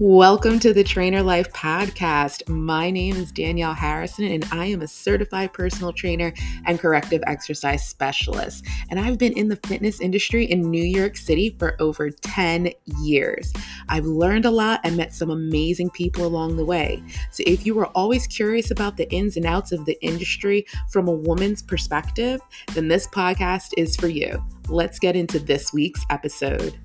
Welcome to the Trainer Life Podcast. My name is Danielle Harrison, and I am a certified personal trainer and corrective exercise specialist. And I've been in the fitness industry in New York City for over 10 years. I've learned a lot and met some amazing people along the way. So, if you were always curious about the ins and outs of the industry from a woman's perspective, then this podcast is for you. Let's get into this week's episode.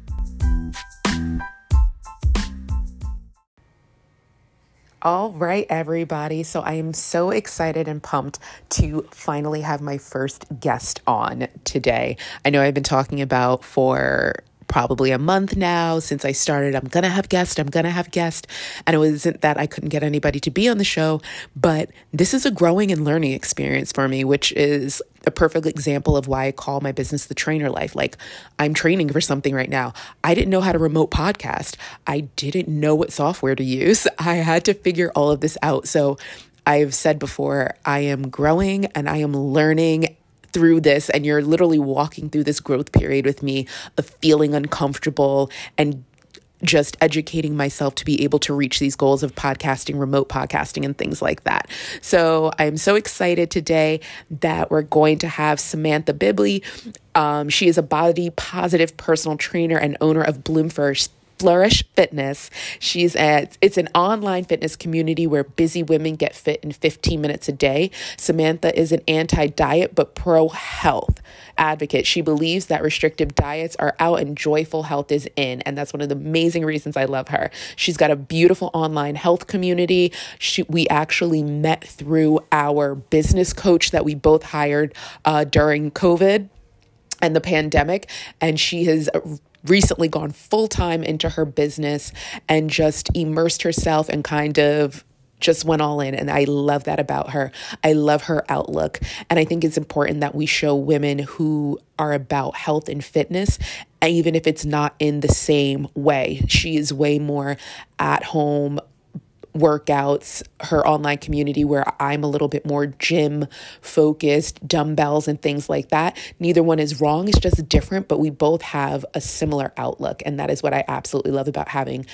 All right, everybody. So I am so excited and pumped to finally have my first guest on today. I know I've been talking about for probably a month now since I started. I'm going to have guests. I'm going to have guests. And it wasn't that I couldn't get anybody to be on the show, but this is a growing and learning experience for me, which is a perfect example of why I call my business the trainer life. Like, I'm training for something right now. I didn't know how to remote podcast, I didn't know what software to use. I had to figure all of this out. So, I've said before, I am growing and I am learning through this and you're literally walking through this growth period with me of feeling uncomfortable and just educating myself to be able to reach these goals of podcasting, remote podcasting, and things like that. So I'm so excited today that we're going to have Samantha Bilby. Um, she is a body positive personal trainer and owner of Bloom First Flourish Fitness. She's at it's an online fitness community where busy women get fit in 15 minutes a day. Samantha is an anti-diet but pro-health advocate. She believes that restrictive diets are out and joyful health is in, and that's one of the amazing reasons I love her. She's got a beautiful online health community. She, we actually met through our business coach that we both hired uh, during COVID and the pandemic, and she has recently gone full time into her business and just immersed herself and kind of just went all in. And I love that about her. I love her outlook. And I think it's important that we show women who are about health and fitness, even if it's not in the same way. She is way more at home, workouts, her online community where I'm a little bit more gym focused, dumbbells and things like that. Neither one is wrong, it's just different, but we both have a similar outlook. And that is what I absolutely love about having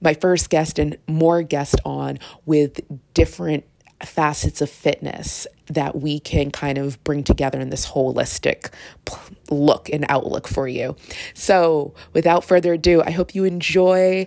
my first guest and more guests on with different facets of fitness that we can kind of bring together in this holistic look and outlook for you. So, without further ado, I hope you enjoy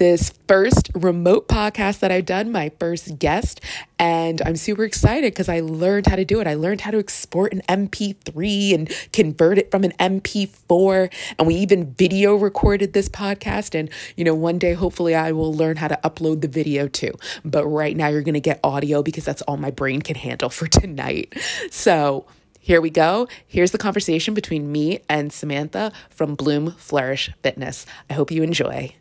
this first remote podcast that I've done, my first guest. And I'm super excited because I learned how to do it. I learned how to export an MP3 and convert it from an MP4. And we even video recorded this podcast. And, you know, one day, hopefully, I will learn how to upload the video too. But right now, you're going to get audio because that's all my brain can handle for tonight. So, here we go. Here's the conversation between me and Samantha from Bloom Flourish Fitness. I hope you enjoy.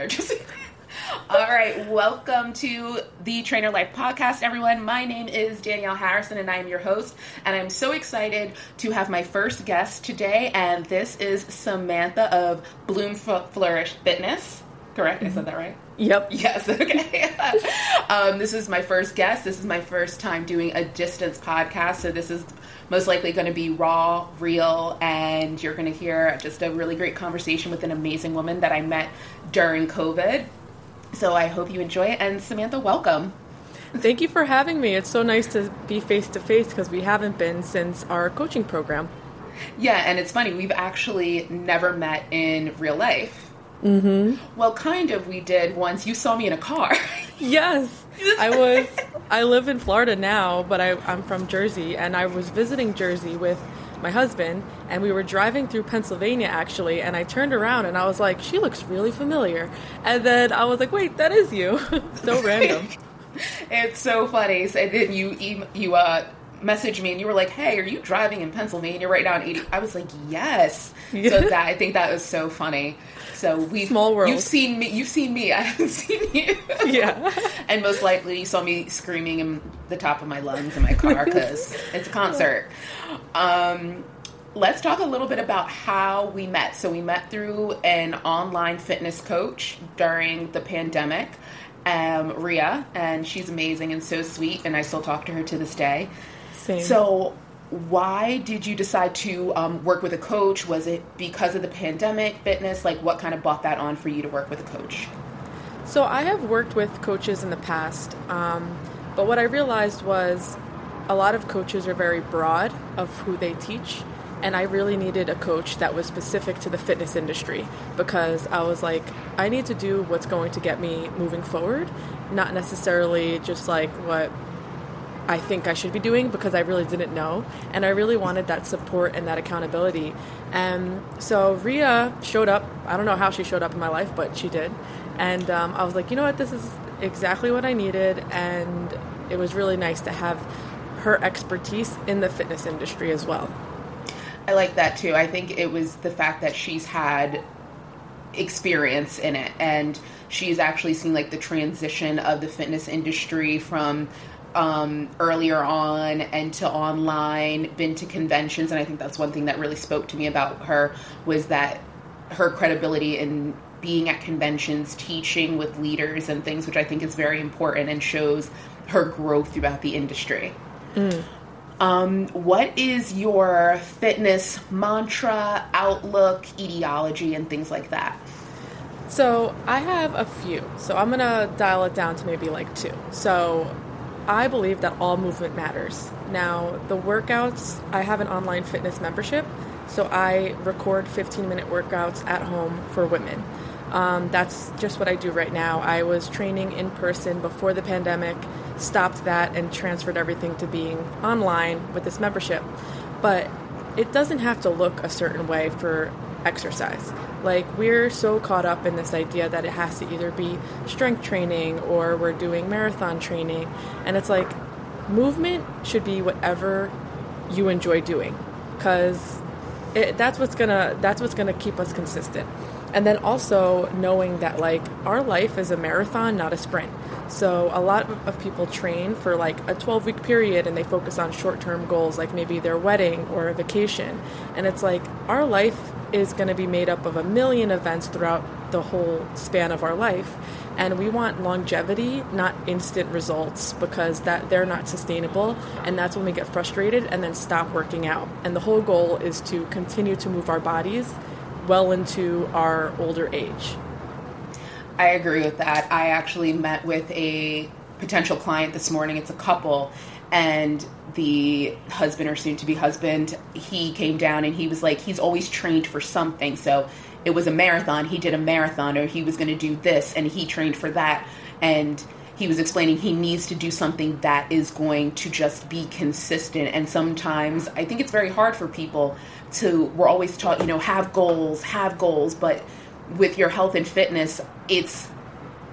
All right, welcome to the Trainer Life Podcast, everyone. My name is Danielle Harrison, and I am your host. And I'm so excited to have my first guest today, and this is Samantha of Bloom Flourish Fitness. Correct? Mm-hmm. I said that right? Yep. Yes. Okay. um, this is my first guest. This is my first time doing a distance podcast, so this is most likely going to be raw, real, and you're going to hear just a really great conversation with an amazing woman that I met during COVID. So I hope you enjoy it. And Samantha, welcome. Thank you for having me. It's so nice to be face to face because we haven't been since our coaching program. Yeah, and it's funny, we've actually never met in real life. Mm-hmm. Well, kind of. We did once. You saw me in a car. yes, I was. I live in Florida now, but I, I'm from Jersey, and I was visiting Jersey with my husband, and we were driving through Pennsylvania actually, and I turned around and I was like, "She looks really familiar," and then I was like, "Wait, that is you." so random. it's so funny. So then you you uh messaged me and you were like, "Hey, are you driving in Pennsylvania right now?" 80. I was like, "Yes." So that I think that was so funny. So we small world. You've seen me. You've seen me. I haven't seen you. Yeah. and most likely you saw me screaming in the top of my lungs in my car because it's a concert. Um, let's talk a little bit about how we met. So we met through an online fitness coach during the pandemic. Um, Ria, and she's amazing and so sweet, and I still talk to her to this day. Same. So why did you decide to um, work with a coach? Was it because of the pandemic, fitness? Like, what kind of brought that on for you to work with a coach? So, I have worked with coaches in the past, um, but what I realized was a lot of coaches are very broad of who they teach. And I really needed a coach that was specific to the fitness industry because I was like, I need to do what's going to get me moving forward, not necessarily just like what I think I should be doing because I really didn't know. And I really wanted that support and that accountability. And so Ria showed up. I don't know how she showed up in my life, but she did. And um, I was like, you know what? This is exactly what I needed. And it was really nice to have her expertise in the fitness industry as well. I like that too. I think it was the fact that she's had experience in it and she's actually seen like the transition of the fitness industry from um, earlier on and to online, been to conventions, and I think that's one thing that really spoke to me about her was that her credibility in being at conventions, teaching with leaders and things, which I think is very important and shows her growth throughout the industry. Mm. Um, what is your fitness mantra, outlook, etiology, and things like that? So I have a few. So I'm gonna dial it down to maybe like two. So I believe that all movement matters. Now, the workouts, I have an online fitness membership, so I record 15 minute workouts at home for women. Um, that's just what I do right now. I was training in person before the pandemic, stopped that, and transferred everything to being online with this membership. But it doesn't have to look a certain way for exercise. Like, we're so caught up in this idea that it has to either be strength training or we're doing marathon training. And it's like, movement should be whatever you enjoy doing because that's what's gonna that's what's gonna keep us consistent and then also knowing that like our life is a marathon not a sprint so a lot of people train for like a 12 week period and they focus on short term goals like maybe their wedding or a vacation and it's like our life is going to be made up of a million events throughout the whole span of our life and we want longevity not instant results because that they're not sustainable and that's when we get frustrated and then stop working out. And the whole goal is to continue to move our bodies well into our older age. I agree with that. I actually met with a potential client this morning. It's a couple and the husband or soon to be husband, he came down and he was like, he's always trained for something. So it was a marathon, he did a marathon, or he was going to do this, and he trained for that. And he was explaining he needs to do something that is going to just be consistent. And sometimes I think it's very hard for people to, we're always taught, you know, have goals, have goals, but with your health and fitness, it's,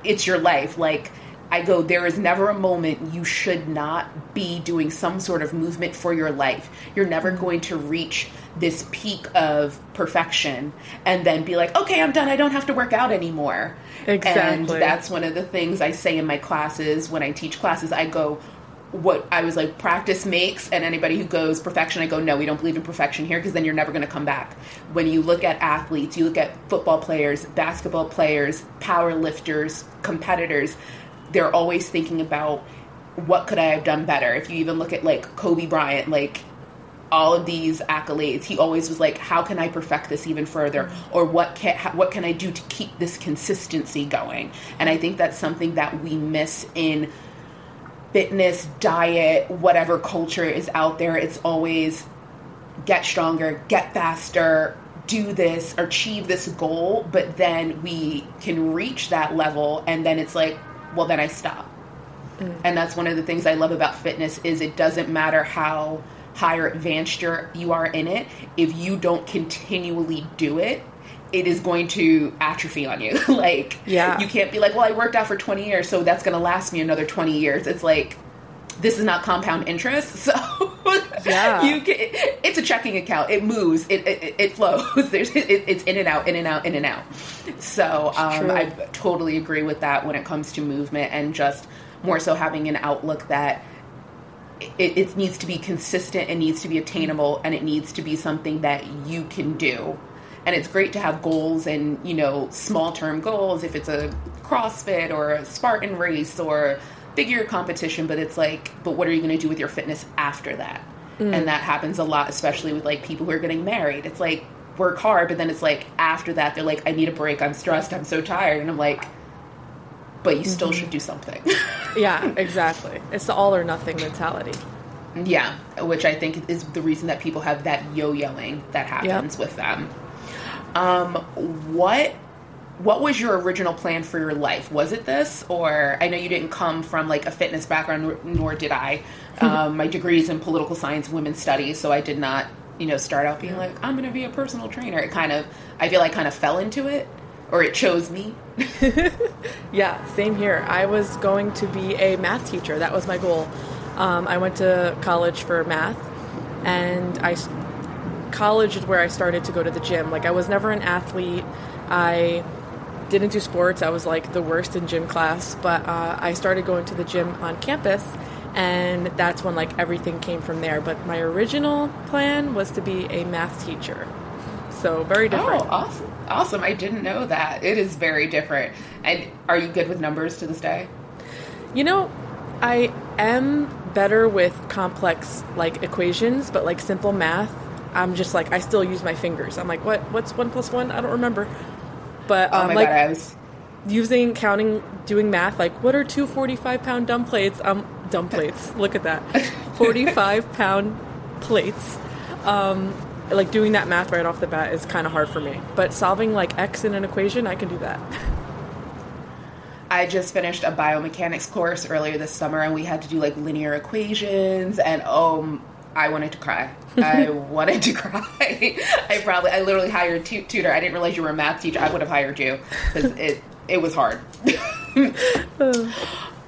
it's your life. Like, I go, there is never a moment you should not be doing some sort of movement for your life. You're never mm-hmm. going to reach this peak of perfection and then be like, okay, I'm done. I don't have to work out anymore. Exactly. And that's one of the things I say in my classes when I teach classes. I go, what I was like, practice makes, and anybody who goes perfection, I go, no, we don't believe in perfection here because then you're never going to come back. When you look at athletes, you look at football players, basketball players, power lifters, competitors, they're always thinking about what could I have done better. If you even look at like Kobe Bryant, like all of these accolades, he always was like, "How can I perfect this even further?" Or what can what can I do to keep this consistency going? And I think that's something that we miss in fitness, diet, whatever culture is out there. It's always get stronger, get faster, do this, achieve this goal, but then we can reach that level and then it's like, well then I stop. Mm. And that's one of the things I love about fitness is it doesn't matter how high or advanced you're, you are in it. If you don't continually do it, it is going to atrophy on you. like, yeah. you can't be like, well, I worked out for 20 years, so that's going to last me another 20 years. It's like, this is not compound interest. So yeah. you can, it's a checking account. It moves. It, it, it flows. There's, it, it's in and out, in and out, in and out. So um, I totally agree with that when it comes to movement and just more so having an outlook that it, it needs to be consistent, it needs to be attainable, and it needs to be something that you can do. And it's great to have goals and, you know, small term goals if it's a CrossFit or a Spartan race or figure competition, but it's like, but what are you going to do with your fitness after that? Mm. And that happens a lot, especially with like people who are getting married. It's like work hard, but then it's like after that, they're like, I need a break. I'm stressed. I'm so tired. And I'm like, but you mm-hmm. still should do something. yeah, exactly. It's the all or nothing mentality. Yeah, which I think is the reason that people have that yo-yoing that happens yep. with them. Um, what what was your original plan for your life? Was it this, or I know you didn't come from like a fitness background, nor, nor did I. Um, my degree is in political science, women's studies, so I did not, you know, start out being like I'm going to be a personal trainer. It kind of, I feel like, kind of fell into it, or it chose me. yeah, same here. I was going to be a math teacher. That was my goal. Um, I went to college for math, and I college is where I started to go to the gym. Like I was never an athlete. I didn't do sports. I was like the worst in gym class, but uh, I started going to the gym on campus, and that's when like everything came from there. But my original plan was to be a math teacher, so very different. Oh, awesome! Awesome! I didn't know that. It is very different. And are you good with numbers to this day? You know, I am better with complex like equations, but like simple math, I'm just like I still use my fingers. I'm like, what? What's one plus one? I don't remember. But um, oh like God, was... using counting, doing math. Like, what are two 45 pound dumb plates? Um, dumb plates. Look at that, 45 pound plates. Um, like doing that math right off the bat is kind of hard for me. But solving like x in an equation, I can do that. I just finished a biomechanics course earlier this summer, and we had to do like linear equations, and oh, I wanted to cry. I wanted to cry. I probably, I literally hired t- tutor. I didn't realize you were a math teacher. I would have hired you because it, it was hard.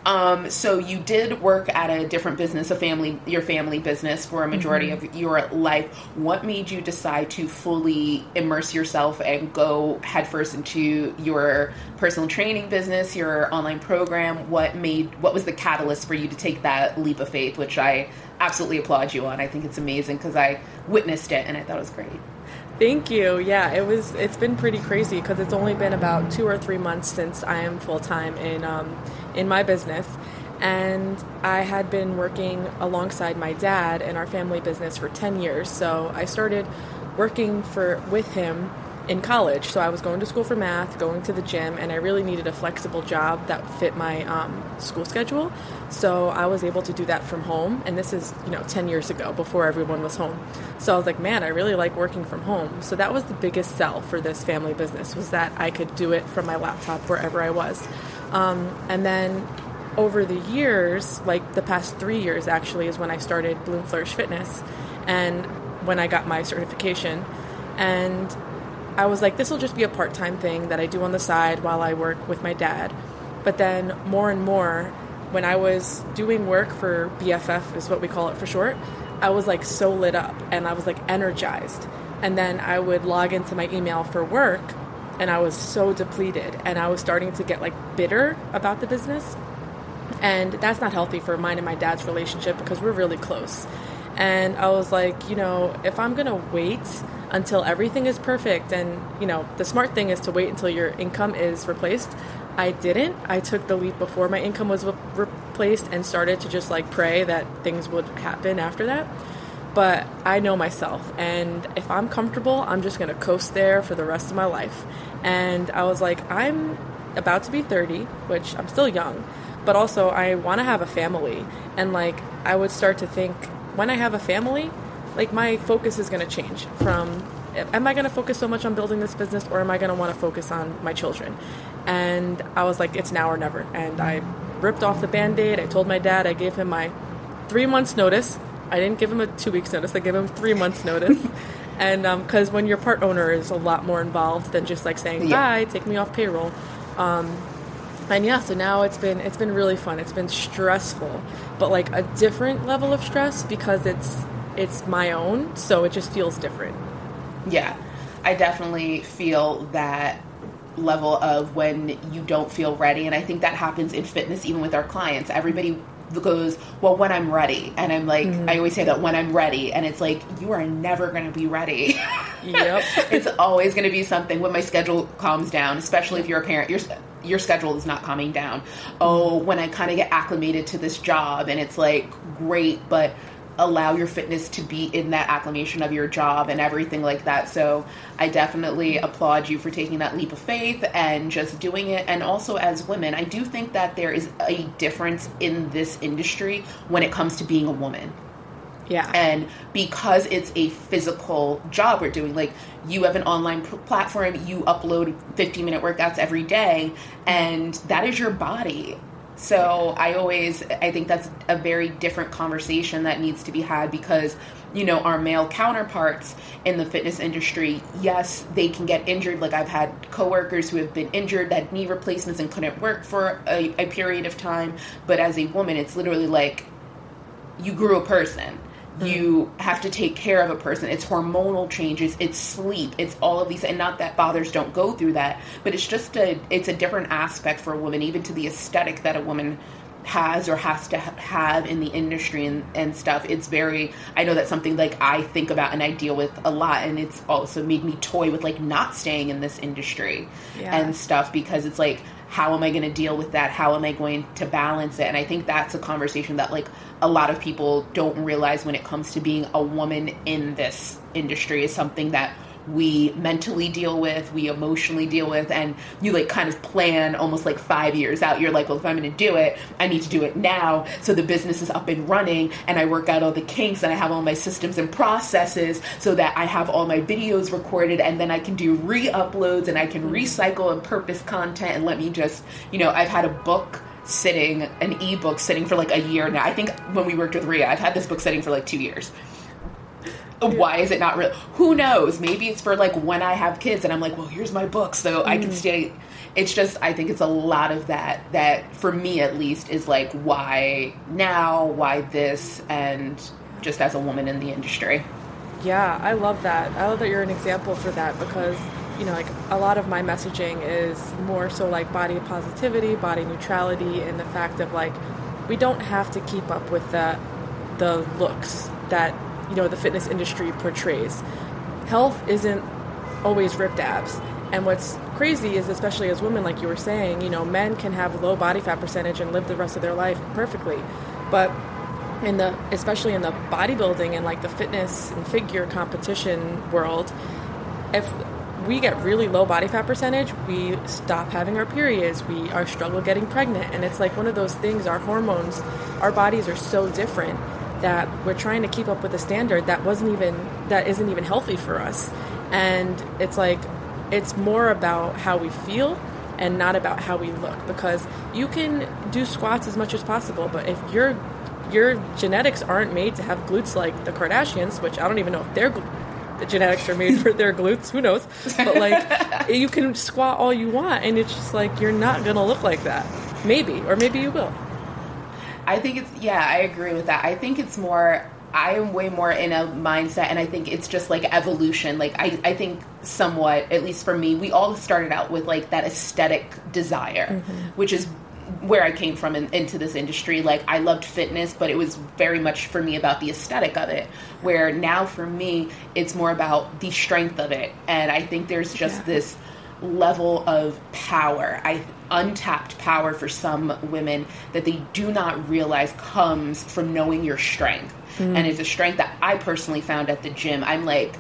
Um, so you did work at a different business, a family, your family business for a majority mm-hmm. of your life. What made you decide to fully immerse yourself and go headfirst into your personal training business, your online program? What made, what was the catalyst for you to take that leap of faith, which I absolutely applaud you on. I think it's amazing because I witnessed it and I thought it was great. Thank you. Yeah, it was. It's been pretty crazy because it's only been about two or three months since I am full time in um, in my business, and I had been working alongside my dad in our family business for ten years. So I started working for with him in college. So I was going to school for math, going to the gym, and I really needed a flexible job that fit my um, school schedule. So I was able to do that from home. And this is, you know, 10 years ago before everyone was home. So I was like, man, I really like working from home. So that was the biggest sell for this family business was that I could do it from my laptop wherever I was. Um, and then over the years, like the past three years actually, is when I started Bloom Flourish Fitness and when I got my certification. And I was like, this will just be a part time thing that I do on the side while I work with my dad. But then more and more, when I was doing work for BFF, is what we call it for short, I was like so lit up and I was like energized. And then I would log into my email for work and I was so depleted and I was starting to get like bitter about the business. And that's not healthy for mine and my dad's relationship because we're really close. And I was like, you know, if I'm going to wait until everything is perfect and, you know, the smart thing is to wait until your income is replaced. I didn't. I took the leap before my income was re- replaced and started to just like pray that things would happen after that. But I know myself, and if I'm comfortable, I'm just gonna coast there for the rest of my life. And I was like, I'm about to be 30, which I'm still young, but also I wanna have a family. And like, I would start to think, when I have a family, like my focus is going to change from am I going to focus so much on building this business or am I going to want to focus on my children? And I was like, it's now or never. And I ripped off the band aid. I told my dad, I gave him my three months' notice. I didn't give him a two weeks' notice, I gave him three months' notice. and because um, when your part owner is a lot more involved than just like saying, yeah. bye, take me off payroll. Um, and yeah, so now it's been it's been really fun. It's been stressful, but like a different level of stress because it's it's my own, so it just feels different. Yeah, I definitely feel that level of when you don't feel ready, and I think that happens in fitness even with our clients. Everybody goes, Well, when I'm ready. And I'm like, mm-hmm. I always say that when I'm ready. And it's like, you are never going to be ready. Yep. it's always going to be something when my schedule calms down, especially if you're a parent. Your, your schedule is not calming down. Oh, when I kind of get acclimated to this job and it's like, great, but allow your fitness to be in that acclimation of your job and everything like that. So I definitely applaud you for taking that leap of faith and just doing it. And also, as women, I do think that there is a difference in this industry when it comes to being a woman. Yeah. And because it's a physical job we're doing, like you have an online p- platform, you upload 15 minute workouts every day, and that is your body. So I always, I think that's a very different conversation that needs to be had because, you know, our male counterparts in the fitness industry, yes, they can get injured. Like I've had coworkers who have been injured, had knee replacements and couldn't work for a, a period of time. But as a woman, it's literally like you grew a person you mm. have to take care of a person. It's hormonal changes. It's sleep. It's all of these and not that fathers don't go through that but it's just a it's a different aspect for a woman even to the aesthetic that a woman has or has to have in the industry and, and stuff. It's very i know that's something like i think about and i deal with a lot and it's also made me toy with like not staying in this industry Yeah. and stuff because it's like how am i going to deal with that? How am i going to balance it? And i think that's a conversation that like a lot of people don't realize when it comes to being a woman in this industry is something that we mentally deal with, we emotionally deal with, and you like kind of plan almost like five years out. You're like, well, if I'm going to do it, I need to do it now. So the business is up and running, and I work out all the kinks, and I have all my systems and processes so that I have all my videos recorded, and then I can do re uploads and I can mm-hmm. recycle and purpose content and let me just, you know, I've had a book sitting, an ebook sitting for like a year now. I think when we worked with Ria, I've had this book sitting for like two years why is it not real? Who knows? Maybe it's for like when I have kids and I'm like, well, here's my book so I can mm. stay. It's just, I think it's a lot of that, that for me at least is like, why now? Why this? And just as a woman in the industry. Yeah, I love that. I love that you're an example for that because, you know, like a lot of my messaging is more so like body positivity, body neutrality, and the fact of like we don't have to keep up with the the looks that you know the fitness industry portrays. Health isn't always ripped abs. And what's crazy is, especially as women, like you were saying, you know, men can have low body fat percentage and live the rest of their life perfectly, but in the especially in the bodybuilding and like the fitness and figure competition world if we get really low body fat percentage we stop having our periods we are struggle getting pregnant and it's like one of those things our hormones our bodies are so different that we're trying to keep up with a standard that wasn't even that isn't even healthy for us. And it's like it's more about how we feel and not about how we look because you can do squats as much as possible but if your your genetics aren't made to have glutes like the Kardashians which I don't even know if their the genetics are made for their glutes who knows? But like you can squat all you want and it's just like you're not going to look like that. Maybe or maybe you will I think it's yeah, I agree with that. I think it's more I am way more in a mindset and I think it's just like evolution. Like I, I think somewhat, at least for me, we all started out with like that aesthetic desire, mm-hmm. which is where I came from in, into this industry. Like I loved fitness, but it was very much for me about the aesthetic of it. Where now for me, it's more about the strength of it. And I think there's just Yeah. this level of power i untapped power for some women that they do not realize comes from knowing your strength. Hmm. And it's a strength that i personally found at the gym. I'm like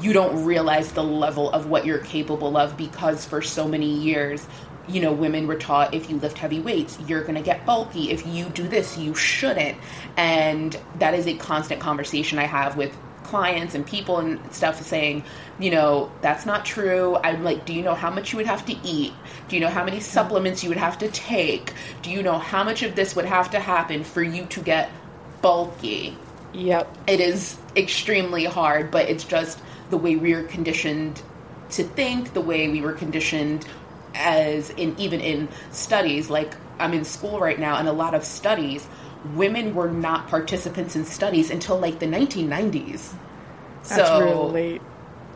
you don't realize the level of what you're capable of because for so many years you know women were taught if you lift heavy weights you're going to get bulky. If you do this you shouldn't. And that is a constant conversation i have with clients and people and stuff saying you know that's not true. I'm like do you know how much you would have to eat? Do you know how many supplements you would have to take? Do you know how much of this would have to happen for you to get bulky? Yep. It is extremely hard, but it's just the way we are conditioned to think, the way we were conditioned as in even in studies. Like I'm in school right now, and a lot of studies, women were not participants in studies until like the 1990s. that's so real late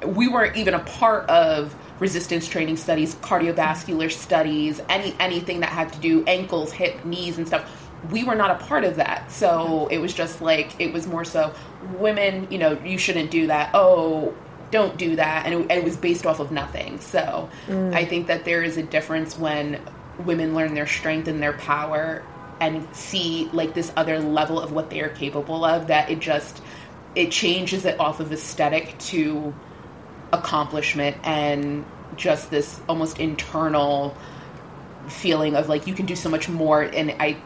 we weren't even a part of resistance training studies, cardiovascular studies, any anything that had to do ankles, hip, knees, and stuff. We were not a part of that, so it was just like it was more so women. You know, you shouldn't do that. Oh, don't do that, and it, and it was based off of nothing. So mm. I think that there is a difference when women learn their strength and their power and see like this other level of what they are capable of that it just it changes it off of aesthetic to accomplishment and just this almost internal feeling of like you can do so much more. And i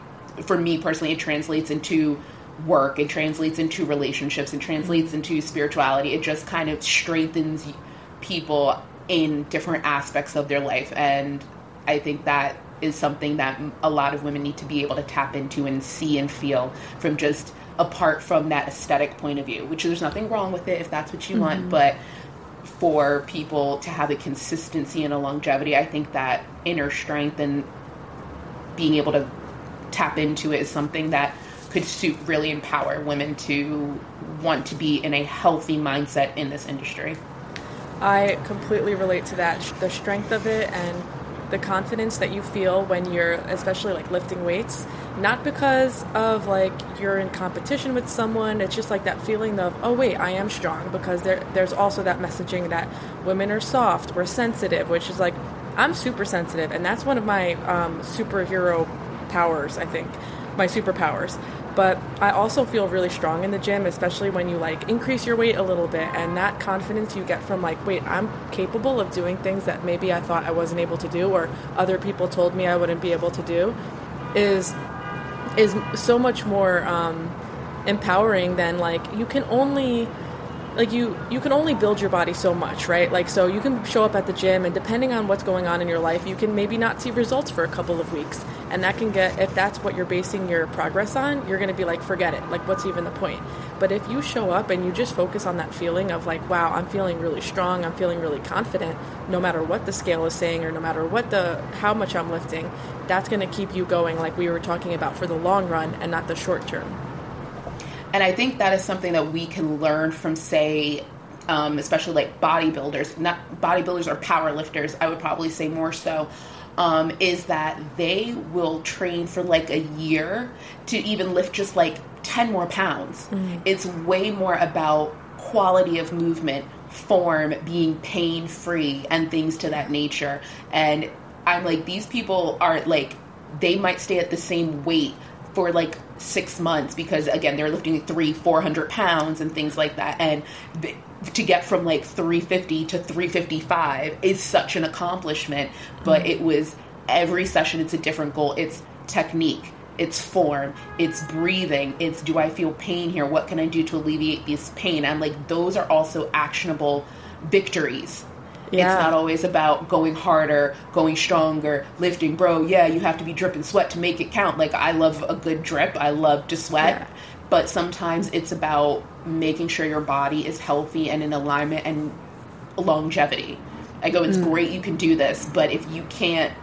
for me personally it translates into work. It translates into relationships. It translates mm-hmm. into spirituality. It just kind of strengthens people in different aspects of their life. And i think that is something that a lot of women need to be able to tap into and see and feel from just apart from that aesthetic point of view which there's nothing wrong with it if that's what you mm-hmm. want but for people to have a consistency and a longevity i think that inner strength and being able to tap into it is something that could suit really empower women to want to be in a healthy mindset in this industry i completely relate to that the strength of it and the confidence that you feel when you're especially like lifting weights not because of like you're in competition with someone it's just like that feeling of oh wait i am strong because there there's also that messaging that women are soft we're sensitive which is like i'm super sensitive and that's one of my um, superhero powers i think my superpowers but I also feel really strong in the gym, especially when you like increase your weight a little bit and that confidence you get from like, wait, I'm capable of doing things that maybe I thought I wasn't able to do or other people told me I wouldn't be able to do is is so much more um, empowering than like you can only like you you can only build your body so much right? Like so you can show up at the gym and depending on what's going on in your life you can maybe not see results for a couple of weeks. And that can get if that's what you're basing your progress on you're going to be like forget it. Like what's even the point? But if you show up and you just focus on that feeling of like wow i'm feeling really strong i'm feeling really confident no matter what the scale is saying or no matter what the how much i'm lifting that's going to keep you going like we were talking about for the long run and not the short term and I think that is something that we can learn from, say, um, especially like bodybuilders, not bodybuilders or power lifters, I would probably say more so, um, is that they will train for like a year to even lift just like 10 more pounds. Mm-hmm. It's way more about quality of movement, form, being pain free, and things to that nature. And I'm like, these people are like, they might stay at the same weight for like six months because again they're lifting three four hundred pounds and things like that. And to get from like 350 to 355 is such an accomplishment but mm-hmm. it was every session it's a different goal. It's technique it's form it's breathing it's do i feel pain here? What can i do to alleviate this pain? I'm like those are also actionable victories yeah. It's not always about going harder, going stronger, lifting. Bro, yeah, you have to be dripping sweat to make it count. Like, I love a good drip, I love to sweat. Yeah. But sometimes it's about making sure your body is healthy and in alignment and longevity. I go, it's mm. great you can do this, but if you can't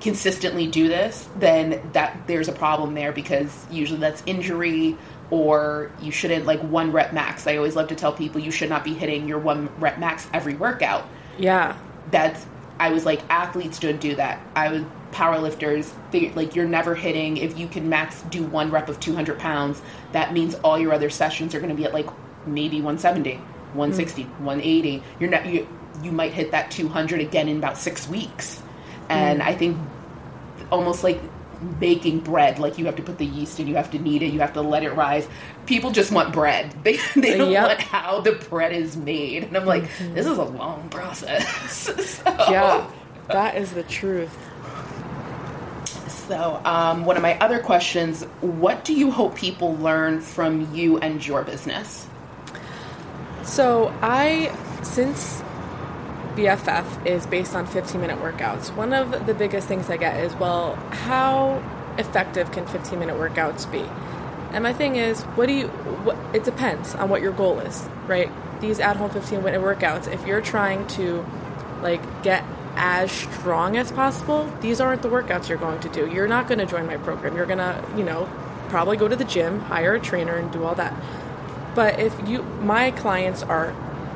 consistently do this, then that there's a problem there because usually that's injury or you shouldn't like one rep max. I always love to tell people you should not be hitting your one rep max every workout yeah. That's I was like athletes don't do that. I was powerlifters they, like you're never hitting if you can max do one rep of 200 pounds that means all your other sessions are going to be at like maybe 170 160 mm. 180 you're not you you might hit that 200 again in about six weeks and mm. i think almost like baking bread. Like you have to put the yeast in, you have to knead it, you have to let it rise. People just want bread. They they don't yep. want how the bread is made. And I'm like, mm-hmm. this is a long process. so, yeah, that is the truth. So, um, one of my other questions: What do you hope people learn from you and your business? So, I since BFF is based on 15 minute workouts. One of the biggest things I get is, well, how effective can 15 minute workouts be? And my thing is, what do you, what, it depends on what your goal is, right? These at home 15 minute workouts, if you're trying to like get as strong as possible, these aren't the workouts you're going to do. You're not going to join my program. You're going to, you know, probably go to the gym, hire a trainer, and do all that. But if you, my clients are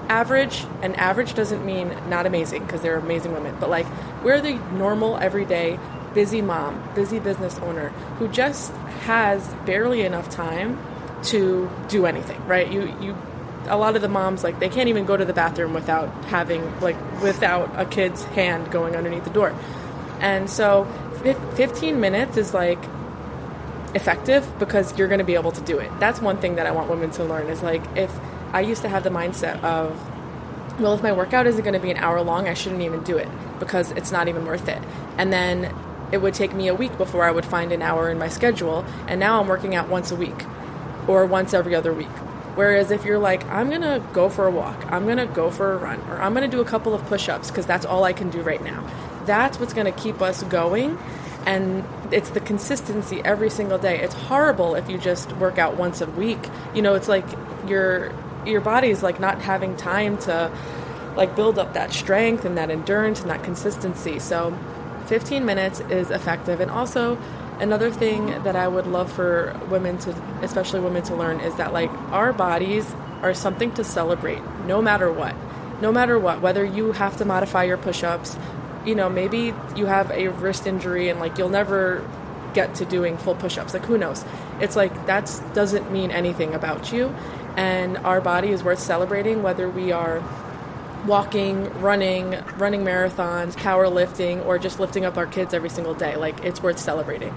average, and average doesn't mean not amazing because they're amazing women, but like we're the normal, everyday, busy mom, busy business owner who just has barely enough time to do anything, right? You, you, a lot of the moms like they can't even go to the bathroom without having like without a kid's hand going underneath the door, and so 15 minutes is like effective because you're going to be able to do it. That's one thing that I want women to learn is like if I used to have the mindset of well, if my workout isn't going to be an hour long, I shouldn't even do it because it's not even worth it. And then it would take me a week before I would find an hour in my schedule. And now I'm working out once a week or once every other week. Whereas if you're like, I'm going to go for a walk, I'm going to go for a run, or I'm going to do a couple of push ups because that's all I can do right now, that's what's going to keep us going. And it's the consistency every single day. It's horrible if you just work out once a week. You know, it's like your your body is like not having time to like build up that strength and that endurance and that consistency. So 15 minutes is effective and also another thing that I would love for women to especially women to learn is that like our bodies are something to celebrate no matter what. No matter what, whether you have to modify your push-ups, you know, maybe you have a wrist injury and like you'll never get to doing full push-ups. Like who knows? It's like that doesn't mean anything about you and our body is worth celebrating whether we are walking, running, running marathons, powerlifting, or just lifting up our kids every single day. Like it's worth celebrating.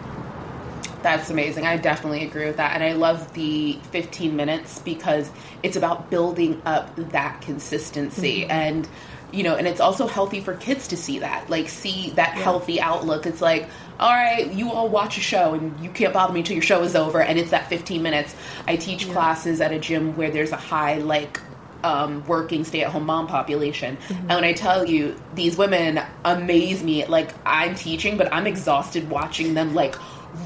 That's amazing. I definitely agree with that. And I love the 15 minutes because it's about building up that consistency. Mm-hmm. And you know, and it's also healthy for kids to see that, like see that yeah. healthy outlook. It's like, all right, you all watch a show and you can't bother me until your show is over, and it's that 15 minutes. I teach yeah. classes at a gym where there's a high like um, working stay at home mom population. Mm-hmm. And when I tell you, these women amaze me. Like, I'm teaching, but I'm exhausted watching them, like,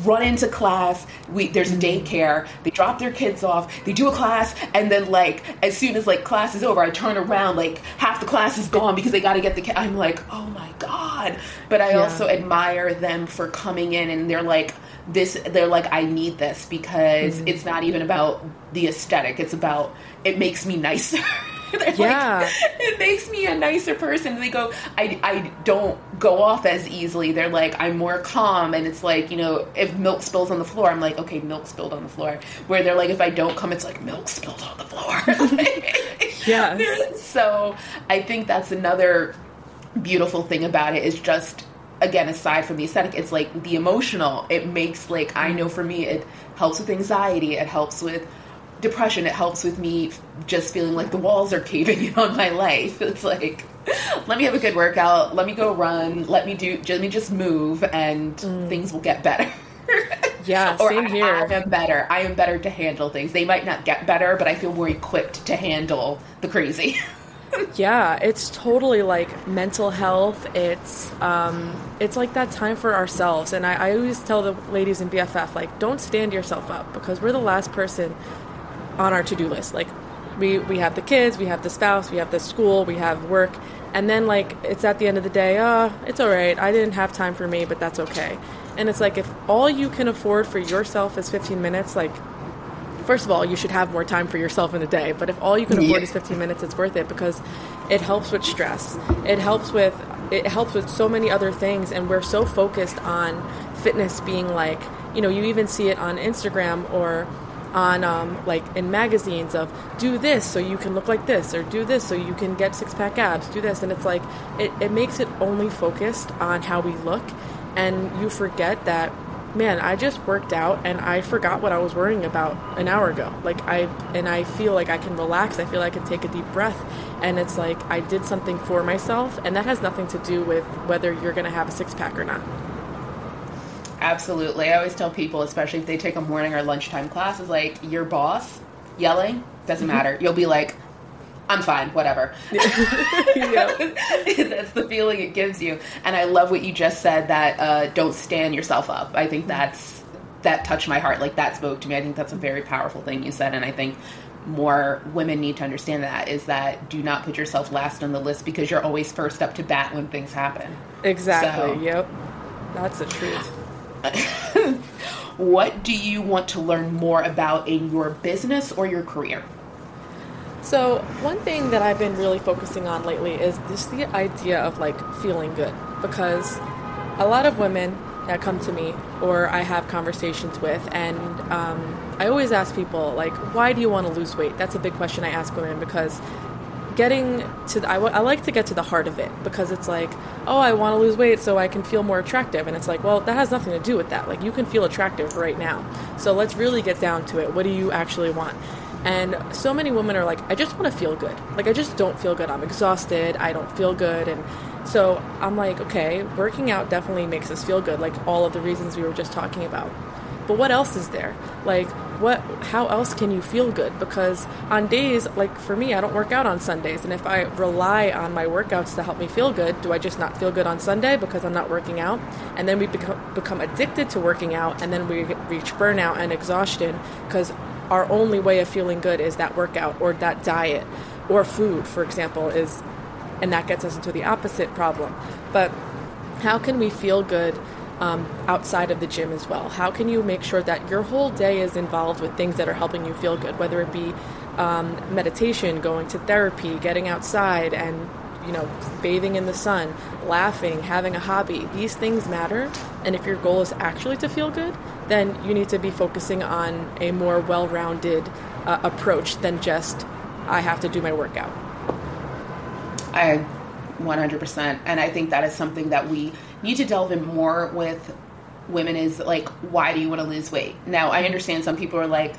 run into class. We there's a daycare. They drop their kids off. They do a class, and then like as soon as like class is over, I turn around like half the class is gone because they got to get the. Ki- I'm like, oh my god! But I yeah. also admire them for coming in and they're like this. They're like, I need this because mm-hmm. it's not even about the aesthetic. It's about it makes me nicer. yeah. Like, it makes me a nicer person. They go, I, I don't go off as easily. They're like, I'm more calm. And it's like, you know, if milk spills on the floor, I'm like, okay, milk spilled on the floor. Where they're like, if I don't come, it's like, milk spilled on the floor. yeah. So I think that's another beautiful thing about it is just again aside from the aesthetic it's like the emotional it makes like i know for me it helps with anxiety it helps with depression, it helps with me just feeling like the walls are caving in on my life. It's like, let me have a good workout, let me go run, let me do, let me just move, and mm. things will get better. Yeah, or same here. I, I am better. I am better to handle things. They might not get better, but I feel more equipped to handle the crazy. yeah, it's totally like mental health. It's um, it's like that time for ourselves. And I, I always tell the ladies in BFF like, don't stand yourself up because we're the last person on our to-do list. Like we we have the kids we have the spouse we have the school we have work. And then like it's at the end of the day uh it's all right. I didn't have time for me but that's okay. And it's like if all you can afford for yourself is 15 minutes like first of all you should have more time for yourself in a day. But if all you can afford yeah. is 15 minutes it's worth it because it helps with stress. It helps with it helps with so many other things. And we're so focused on fitness being like you know you even see it on instagram or on um, like in magazines of do this so you can look like this or do this so you can get six pack abs do this and it's like it, it makes it only focused on how we look and you forget that man i just worked out and i forgot what i was worrying about an hour ago. Like i and i feel like i can relax i feel like i can take a deep breath and it's like i did something for myself and that has nothing to do with whether you're going to have a six pack or not Absolutely. I always tell people, especially if they take a morning or lunchtime class, is like your boss yelling doesn't mm-hmm. matter. You'll be like, I'm fine, whatever. That's the feeling it gives you. And I love what you just said that uh, don't stand yourself up. I think that's that touched my heart. Like that spoke to me. I think that's a very powerful thing you said. And I think more women need to understand that is that do not put yourself last on the list because you're always first up to bat when things happen. Exactly. So, yep. That's the truth. what do you want to learn more about in your business or your career? So, one thing that I've been really focusing on lately is just the idea of like feeling good because a lot of women that come to me or I have conversations with, and um, I always ask people, like, why do you want to lose weight? That's a big question I ask women because getting to the, I, w- I like to get to the heart of it because it's like oh i want to lose weight so i can feel more attractive. And it's like well that has nothing to do with that. Like you can feel attractive right now. So let's really get down to it. What do you actually want? And so many women are like i just want to feel good. Like i just don't feel good. I'm exhausted. I don't feel good. And so i'm like okay working out definitely makes us feel good like all of the reasons we were just talking about but what else is there? Like what how else can you feel good? Because on days like for me I don't work out on Sundays. And if I rely on my workouts to help me feel good do I just not feel good on Sunday because I'm not working out? And then we become become addicted to working out and then we reach burnout and exhaustion because our only way of feeling good is that workout or that diet or food for example is and that gets us into the opposite problem. But how can we feel good um, outside of the gym as well? How can you make sure that your whole day is involved with things that are helping you feel good, whether it be um, meditation, going to therapy, getting outside, and you know, bathing in the sun, laughing, having a hobby. These things matter. And if your goal is actually to feel good, then you need to be focusing on a more well rounded uh, approach than just, I have to do my workout. I 100%. And I think that is something that we need to delve in more with women is like, why do you want to lose weight? Now, I understand some people are like,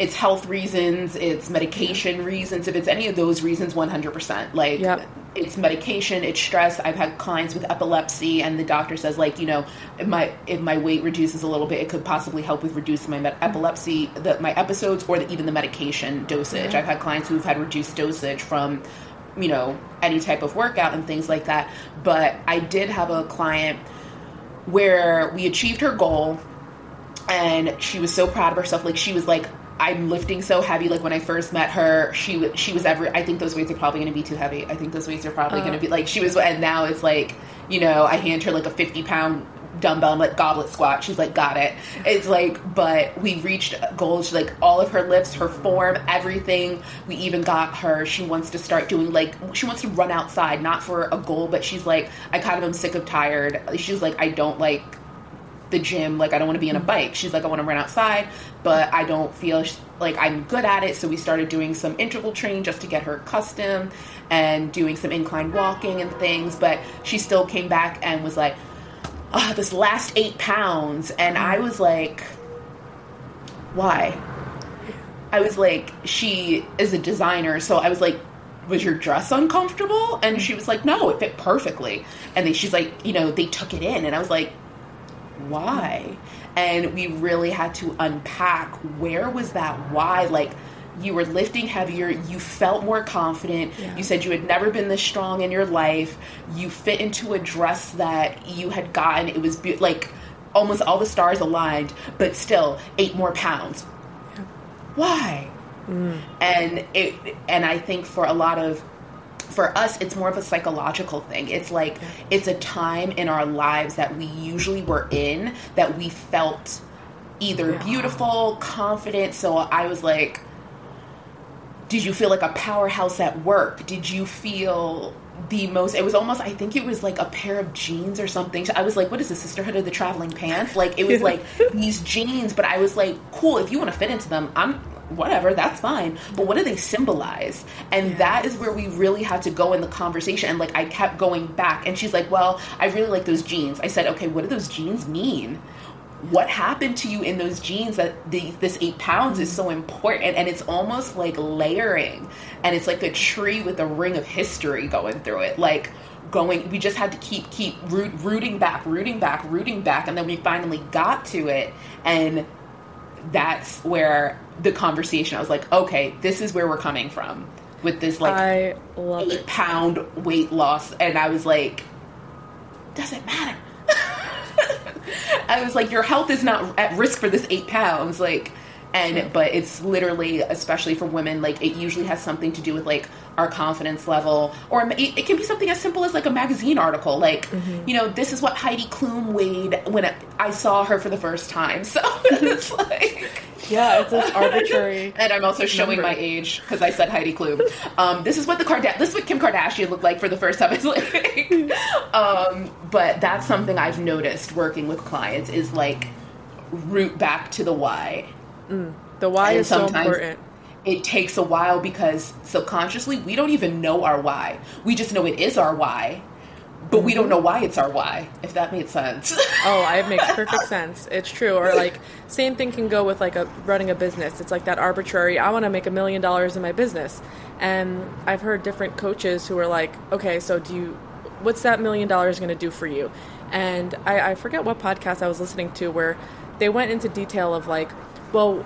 it's health reasons, it's medication reasons. If it's any of those reasons, 100%. Like, yep. it's medication, it's stress. I've had clients with epilepsy, and the doctor says, like, you know, if my if my weight reduces a little bit, it could possibly help with reducing my med- epilepsy, the, my episodes, or the, even the medication dosage. I've had clients who've had reduced dosage from you know, any type of workout and things like that. But I did have a client where we achieved her goal and she was so proud of herself. Like she was like, I'm lifting so heavy. Like when I first met her, she was she was ever. I think those weights are probably going to be too heavy. I think those weights are probably uh. going to be like she was. And now it's like, you know, I hand her like a 50 pound dumbbell. I'm like goblet squat. She's like, got it. It's like, but we reached goals. She's like all of her lifts, her form, everything. We even got her. She wants to start doing like she wants to run outside, not for a goal, but she's like, I kind of am sick of tired. She's like, I don't like the gym. Like I don't want to be on a bike. She's like, I want to run outside, but I don't feel like I'm good at it. So we started doing some interval training just to get her accustomed and doing some incline walking and things. But she still came back and was like, oh, this last eight pounds. And I mm. was like, why? I was like, she is a designer. So I was like, was your dress uncomfortable? And she was like, no, it fit perfectly. And then she's like, you know, they took it in. And I was like, why? And we really had to unpack where was that why? Like, you were lifting heavier, you felt more confident. Yeah. You said you had never been this strong in your life. You fit into a dress that you had gotten. It was be- like almost all the stars aligned, but still eight more pounds. Yeah. Why? Mm. And it and I think for a lot of for us it's more of a psychological thing it's like it's a time in our lives that we usually were in that we felt either yeah. beautiful confident so i was like did you feel like a powerhouse at work? Did you feel the most it was almost i think it was like a pair of jeans or something. I was like what is the sisterhood of the traveling pants? Like it was like these jeans but i was like cool if you want to fit into them i'm whatever that's fine. But what do they symbolize? And yeah. that is where we really had to go in the conversation. And like i kept going back. And she's like well i really like those jeans. I said okay what do those jeans mean what happened to you in those jeans that the, this eight pounds is so important and it's almost like layering and it's like a tree with a ring of history going through it like going we just had to keep keep root, rooting back rooting back rooting back and then we finally got to it and that's where the conversation i was like okay this is where we're coming from with this like I eight it. pound weight loss and i was like doesn't matter I was like, your health is not at risk for this eight pounds. Like, and but it's literally especially for women like it usually has something to do with like our confidence level or it, it can be something as simple as like a magazine article like mm-hmm. you know this is what heidi klum weighed when it, i saw her for the first time so it's like yeah it's this arbitrary and i'm also showing number. my age because i said heidi klum um, this is what the Kardashian this is what kim kardashian looked like for the first time it's like um, but that's something i've noticed working with clients is like root back to the why Mm. The why and is so important. It takes a while because subconsciously we don't even know our why. We just know it is our why, but we don't mm-hmm. know why it's our why. If that made sense. oh, it makes perfect sense. It's true. Or like same thing can go with like a running a business. It's like that arbitrary. I want to make a million dollars in my business, and I've heard different coaches who are like, okay, so do you? What's that million dollars going to do for you? And I, I forget what podcast I was listening to where they went into detail of like, well,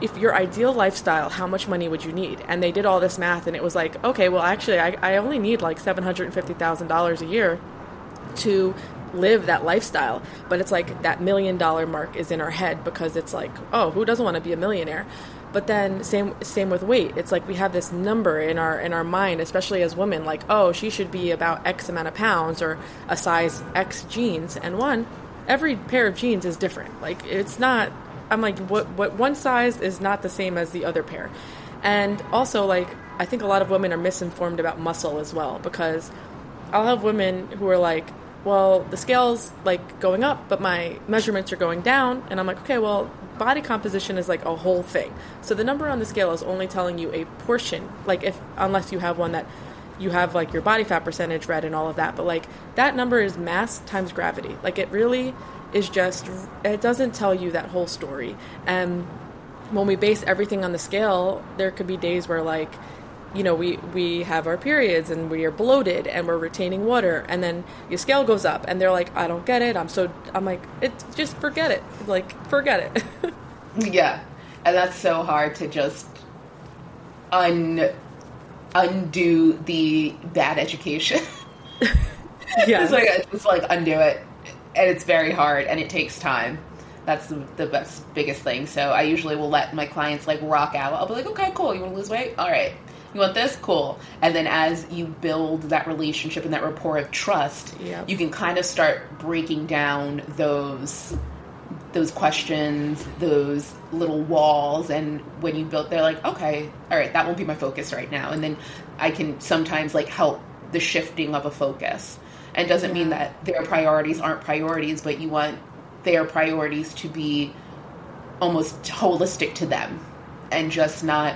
if your ideal lifestyle, how much money would you need? And they did all this math, and it was like, okay, well, actually, I, I only need like seven hundred and fifty thousand dollars a year to live that lifestyle. But it's like that million dollar mark is in our head because it's like, oh, who doesn't want to be a millionaire? But then same same with weight. It's like we have this number in our in our mind, especially as women, like, oh, she should be about X amount of pounds or a size X jeans. And one, every pair of jeans is different. Like it's not I'm like, what, what one size is not the same as the other pair. And also, like, I think a lot of women are misinformed about muscle as well because I'll have women who are like, well, the scale's like going up, but my measurements are going down. And I'm like, okay, well, body composition is like a whole thing. So the number on the scale is only telling you a portion, like, if unless you have one that you have like your body fat percentage read and all of that. But like, that number is mass times gravity. Like, it really is just it doesn't tell you that whole story. And when we base everything on the scale there could be days where like you know we we have our periods and we are bloated and we're retaining water and then your scale goes up and they're like i don't get it. I'm so i'm like it just forget it. Like forget it. Yeah. And that's so hard to just un undo the bad education. Yeah it's like just like undo it and it's very hard and it takes time. That's the, the best, biggest thing. So I usually will let my clients like rock out. I'll be like, okay, cool. You want to lose weight? All right. You want this? Cool. And then as you build that relationship and that rapport of trust, yep. you can kind of start breaking down those those questions, those little walls, and when you build, they're like, okay, all right, that won't be my focus right now. And then I can sometimes like help the shifting of a focus and doesn't mean that their priorities aren't priorities but you want their priorities to be almost holistic to them and just not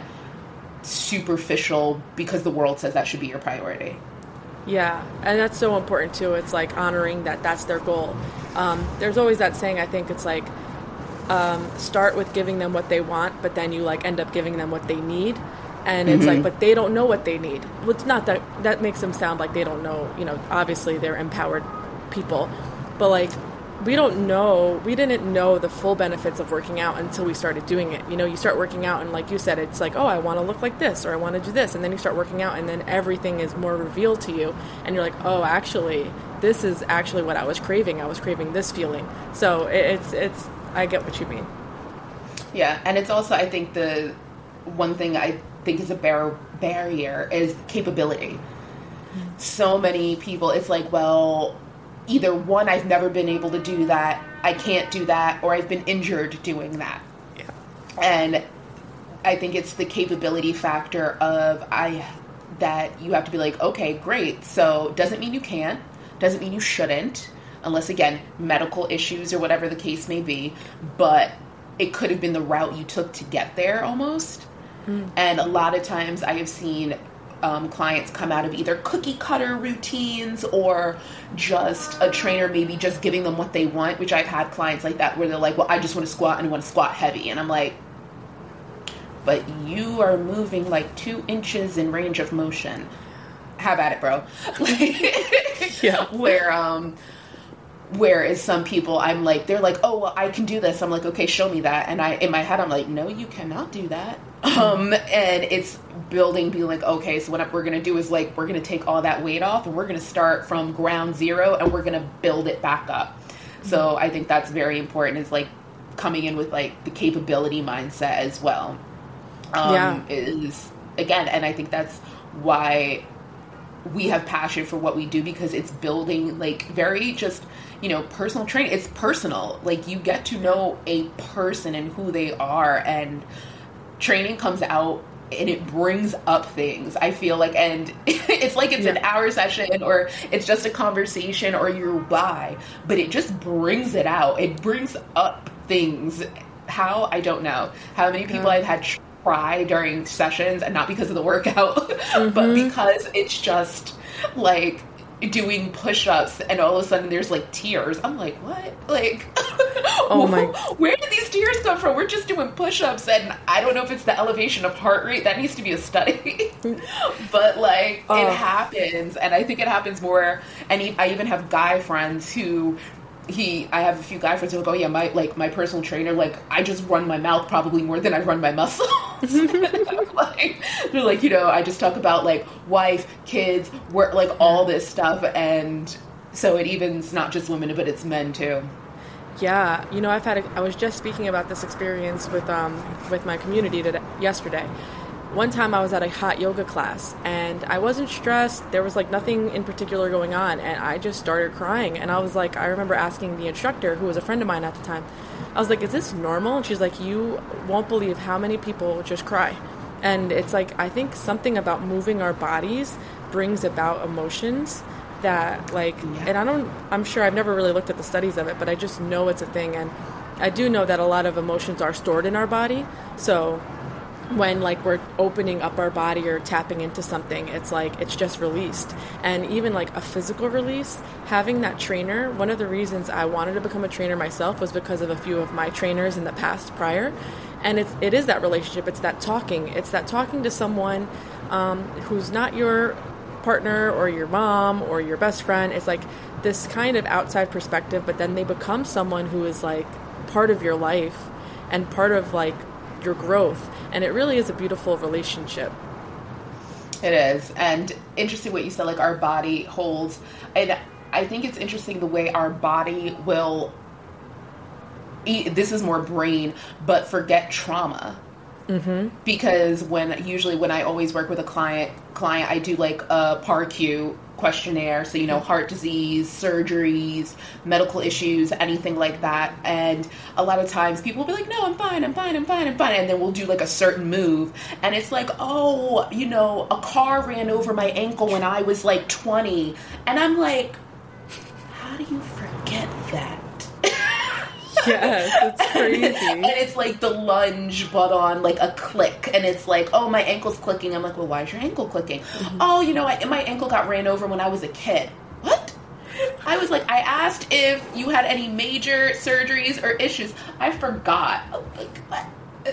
superficial because the world says that should be your priority. Yeah and that's so important too. It's like honoring that that's their goal. Um, there's always that saying i think it's like um, start with giving them what they want but then you like end up giving them what they need and it's mm-hmm. like but they don't know what they need. Well it's not that that makes them sound like they don't know you know obviously they're empowered people. But like we don't know we didn't know the full benefits of working out until we started doing it. You know you start working out and like you said it's like oh i want to look like this or i want to do this. And then you start working out and then everything is more revealed to you and you're like oh actually this is actually what i was craving. I was craving this feeling. So it's it's i get what you mean. Yeah. And it's also i think the one thing i think is a bar- barrier is capability. So many people, it's like, well, either one, I've never been able to do that, I can't do that, or I've been injured doing that. Yeah. And I think it's the capability factor of I that you have to be like, okay, great. So doesn't mean you can't, doesn't mean you shouldn't, unless again medical issues or whatever the case may be. But it could have been the route you took to get there almost. Mm. And a lot of times I have seen um, clients come out of either cookie cutter routines or just a trainer maybe just giving them what they want, which I've had clients like that where they're like, well, I just want to squat and I want to squat heavy. And I'm like, but you are moving like two inches in range of motion. Have at it, bro. yeah. Where, um, Whereas some people, I'm like, they're like, oh, well, I can do this. I'm like, okay, show me that. And I, in my head, I'm like, no, you cannot do that. Um, and it's building, being like, okay, so what we're gonna do is like, we're gonna take all that weight off, and we're gonna start from ground zero, and we're gonna build it back up. So I think that's very important. Is like coming in with like the capability mindset as well. Um, yeah. Is again, and I think that's why we have passion for what we do because it's building like very just you know personal training. It's personal. Like you get to know a person and who they are and training comes out and it brings up things i feel like. And it's like it's yeah. an hour session or it's just a conversation or you're by but it just brings it out. It brings up things. How? I don't know. How many people yeah. i've had cry during sessions and not because of the workout, mm-hmm. but because it's just like doing push-ups and all of a sudden there's like tears. I'm like what? Like oh my where did these tears come from? We're just doing push-ups and i don't know if it's the elevation of heart rate. That needs to be a study. But like oh. it happens and i think it happens more and i even have guy friends who he I have a few guy friends who go, oh yeah, my like my personal trainer, like I just run my mouth probably more than I run my muscles. like, they're like, you know, I just talk about like wife, kids, work, like all this stuff, and so it evens not just women, but it's men too. Yeah, you know, I've had. A, I was just speaking about this experience with um with my community today, yesterday, one time I was at a hot yoga class and I wasn't stressed. There was like nothing in particular going on and I just started crying. And I was like, I remember asking the instructor, who was a friend of mine at the time, I was like, is this normal? And she's like, you won't believe how many people just cry. And it's like, I think something about moving our bodies brings about emotions that, like, yeah. and I don't, I'm sure I've never really looked at the studies of it, but I just know it's a thing. And I do know that a lot of emotions are stored in our body. So when like we're opening up our body or tapping into something it's like it's just released. And even like a physical release having that trainer one of the reasons i wanted to become a trainer myself was because of a few of my trainers in the past prior. And it's it is that relationship it's that talking. It's that talking to someone um, who's not your partner or your mom or your best friend. It's like this kind of outside perspective but then they become someone who is like part of your life and part of like your growth. And it really is a beautiful relationship. It is. And interesting what you said, like our body holds. And I think it's interesting the way our body will. Eat, this is more brain, but forget trauma. Mm-hmm. Because when usually when I always work with a client, client I do like a PAR-Q questionnaire. So, you know, heart disease, surgeries, medical issues, anything like that. And a lot of times people will be like, no, I'm fine, I'm fine, I'm fine, I'm fine. And then we'll do like a certain move. And it's like, oh, you know, a car ran over my ankle when I was like 20. And I'm like, how do you forget that? Yes, it's crazy. and it's like the lunge, but on like a click, and it's like, oh, my ankle's clicking. I'm like, well, why is your ankle clicking? Mm-hmm. Oh, you know, I, my ankle got ran over when I was a kid. What? I was like, I asked if you had any major surgeries or issues. I forgot. Like, what?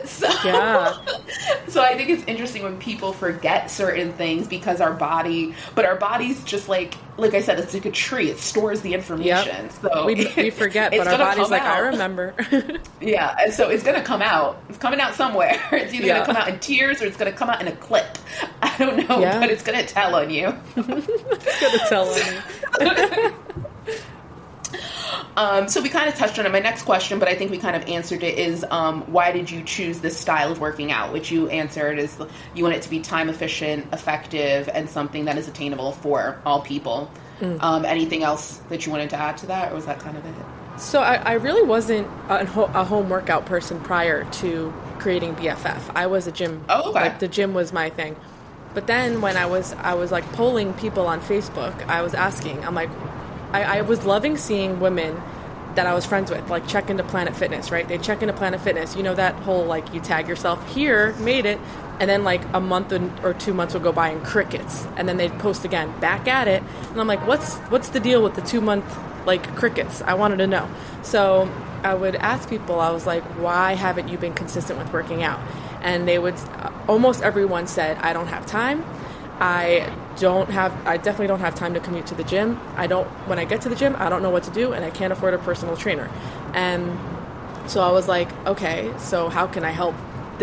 So, yeah. so I think it's interesting when people forget certain things because our body, but our body's just like, like I said, it's like a tree. It stores the information. Yep. So we, we forget, but our body's like, out. I remember. yeah, and so it's gonna come out. It's coming out somewhere. It's either yeah. gonna come out in tears or it's gonna come out in a clip. I don't know, yeah. but it's gonna tell on you. it's gonna tell on you. Um, so we kind of touched on it. My next question, but I think we kind of answered it, is um, why did you choose this style of working out? Which you answered is you want it to be time efficient, effective, and something that is attainable for all people. Mm. Um, anything else that you wanted to add to that, or was that kind of it? So I, I really wasn't a, a, home workout person prior to creating BFF. I was a gym. Oh, okay. Like the gym was my thing. But then when I was I was like polling people on Facebook, I was asking, I'm like, I, I was loving seeing women that I was friends with, like check into Planet Fitness, right? They check into Planet Fitness. You know that whole like you tag yourself here, made it, and then like a month or two months would go by and crickets, and then they'd post again, back at it, and I'm like, what's what's the deal with the two month like crickets? I wanted to know. So I would ask people, I was like, why haven't you been consistent with working out? And they would, uh, almost everyone said, I don't have time. I don't have I definitely don't have time to commute to the gym. I don't when I get to the gym, I don't know what to do and I can't afford a personal trainer. And so I was like, okay, so how can I help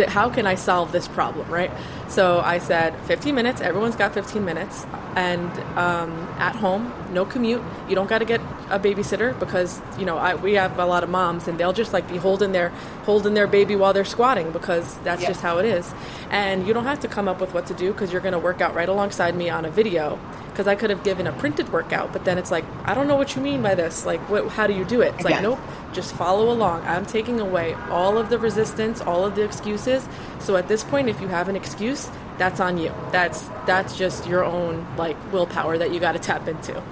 how can I solve this problem, right? So I said 15 minutes. Everyone's got 15 minutes, and um, at home, no commute. You don't got to get a babysitter because you know I, we have a lot of moms, and they'll just like be holding their holding their baby while they're squatting because that's just how it is. And you don't have to come up with what to do because you're going to work out right alongside me on a video because I could have given a printed workout, but then it's like, I don't know what you mean by this. Like, what, how do you do it? It's like, nope, just follow along. I'm taking away all of the resistance, all of the excuses. So at this point, if you have an excuse, that's on you. That's that's just your own like willpower that you got to tap into.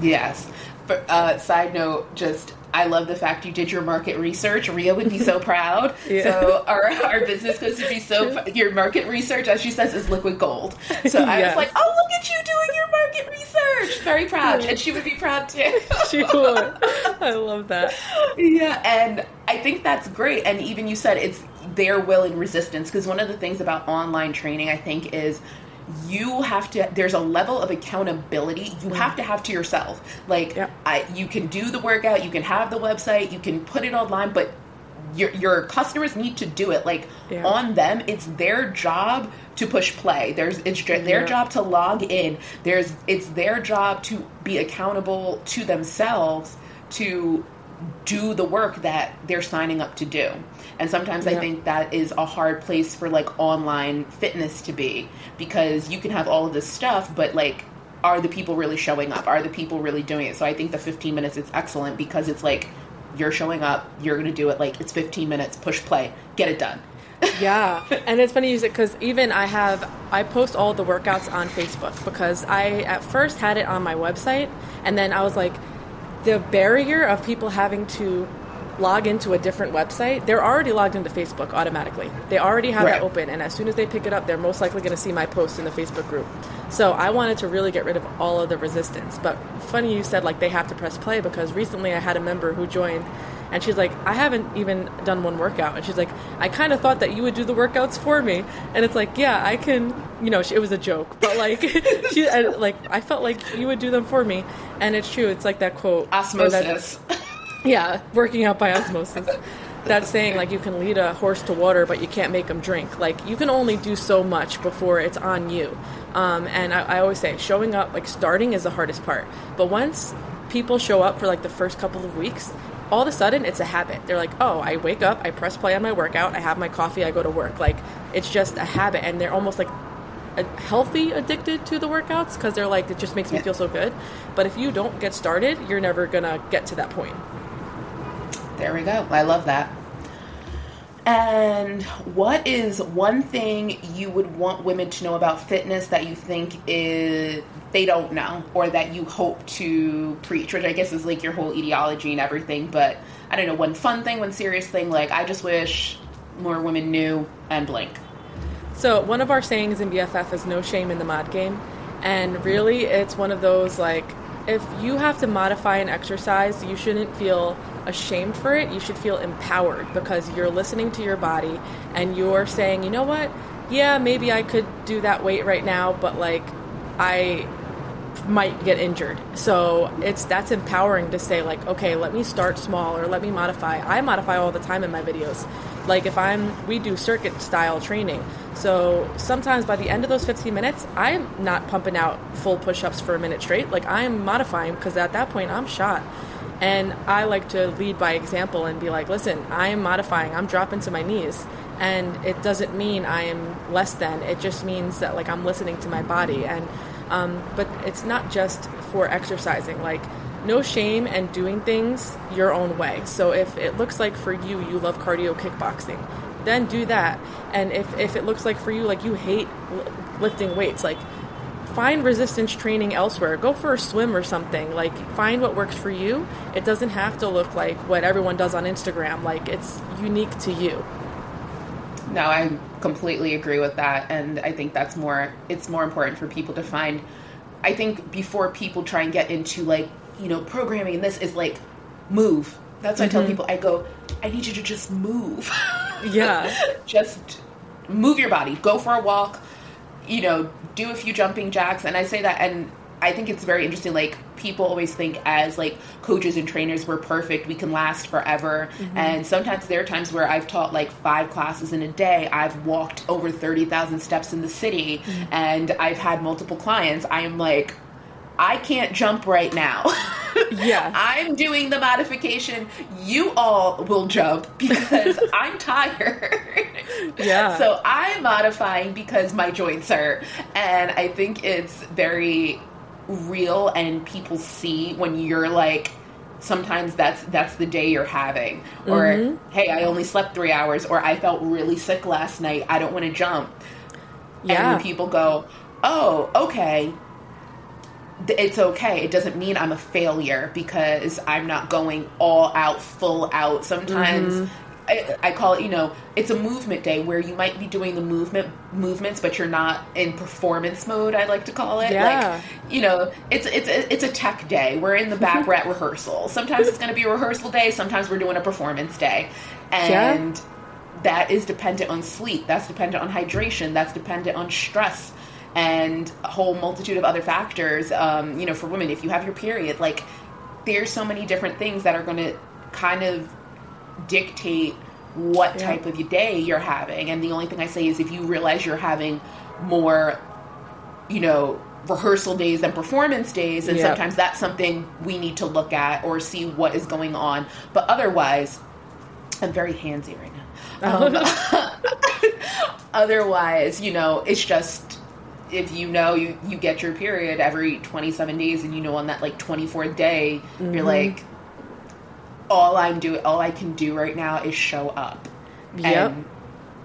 Yes. But, uh, side note, just I love the fact you did your market research. Ria would be so proud. Yeah. So our, our business goes to be so your market research, as she says, is liquid gold. So I Yes. was like, oh, look at you doing your market research. Very proud, and she would be proud too. She would. I love that. yeah, and I think that's great. And even you said it's their will and resistance because one of the things about online training, I think, is you have to there's a level of accountability you mm-hmm. have to have to yourself like. I, you can do the workout you can have the website you can put it online but your, your customers need to do it like Yeah. on them it's their job to push play there's it's their Yeah. job to log in there's it's their job to be accountable to themselves to do the work that they're signing up to do and sometimes i think that is a hard place for like online fitness to be because you can have all of this stuff but like are the people really showing up? Are the people really doing it? So i think the 15 minutes is excellent because it's like you're showing up you're gonna do it like it's 15 minutes push play get it done. Yeah, and it's funny you say because even I have I post all the workouts on Facebook because I at first had it on my website and then I was like the barrier of people having to log into a different website they're already logged into Facebook automatically they already have Right. it open and as soon as they pick it up they're most likely going to see my post in the Facebook group so I wanted to really get rid of all of the resistance but funny you said like they have to press play because recently I had a member who joined and she's like, I haven't even done one workout. And she's like, I kind of thought that you would do the workouts for me. And it's like, yeah, I can. You know, she, it was a joke, but like, she I, like I felt like you would do them for me. And it's true. It's like that quote. that- osmosis yeah, working out by osmosis. That saying, like, you can lead a horse to water, but you can't make him drink. Like, you can only do so much before it's on you. Um, and I, I always say, showing up, like, starting is the hardest part. But once people show up for, like, the first couple of weeks, all of a sudden it's a habit. They're like, oh, I wake up, I press play on my workout, I have my coffee, I go to work. Like, it's just a habit. And they're almost like, a- healthy addicted to the workouts because they're like it just makes me feel so good but if you don't get started you're never gonna get to that point There we go. I love that. And what is one thing you would want women to know about fitness that you think is they don't know or that you hope to preach, which I guess is like your whole ideology and everything, but I don't know, one fun thing, one serious thing, like I just wish more women knew and blink. So one of our sayings in BFF is no shame in the mod game. And really it's one of those like if you have to modify an exercise, you shouldn't feel ashamed for it. You should feel empowered because you're listening to your body and you're saying, "You know what? Yeah, maybe I could do that weight right now, but like I might get injured. So it's that's empowering to say like, okay, let me start small or let me modify. I modify all the time in my videos. Like if I'm we do circuit style training. So sometimes by the end of those 15 minutes, I'm not pumping out full push-ups for a minute straight. Like I'm modifying because at that point I'm shot. And I like to lead by example and be like, listen, I am modifying. I'm dropping to my knees. And it doesn't mean I am less than. It just means that like I'm listening to my body and um, but it's not just for exercising. Like, no shame and doing things your own way. So if it looks like for you, you love cardio kickboxing, then do that. And if, if it looks like for you, like you hate li- lifting weights, like find resistance training elsewhere. Go for a swim or something. Like find what works for you. It doesn't have to look like what everyone does on Instagram. Like it's unique to you. No, I completely agree with that, and I think that's more. It's more important for people to find. I think before people try and get into like you know programming, and this is like move. That's what I tell mm-hmm. people. I go, I need you to just move. Yeah. just move your body. Go for a walk. You know, do a few jumping jacks, and I say that, and I think it's very interesting. Like people always think as like coaches and trainers, we're perfect. We can last forever. Mm-hmm. And sometimes there are times where I've taught like five classes in a day. I've walked over thirty thousand steps in the city, mm-hmm. and I've had multiple clients. I am like, I can't jump right now. Yeah. I'm doing the modification. You all will jump because I'm tired. Yeah. So I'm modifying because my joints hurt. And I think it's very real and people see when you're like sometimes that's that's the day you're having or mm-hmm. hey i only slept three hours or i felt really sick last night i don't want to jump Yeah. when people go oh okay it's okay. It doesn't mean I'm a failure because I'm not going all out, full out. Sometimes mm-hmm. I, I call it, you know, it's a movement day where you might be doing the movement movements, but you're not in performance mode. I like to call it. Yeah. Like, you know, it's it's it's a tech day. We're in the back. we're at rehearsal. Sometimes it's going to be a rehearsal day. Sometimes we're doing a performance day, and that is dependent on sleep. That's dependent on hydration. That's dependent on stress and a whole multitude of other factors. Um, you know, for women, if you have your period, like there's so many different things that are going to kind of dictate what Yeah. type of day you're having. And the only thing I say is if you realize you're having more, you know, rehearsal days than performance days, and Yeah. sometimes that's something we need to look at or see what is going on. But otherwise, I'm very handsy right now. Um, otherwise, you know, it's just if you know you, you get your period every 27 days and you know on that like 24th day Mm-hmm. you're like all i'm doing all i can do right now is show up Yep.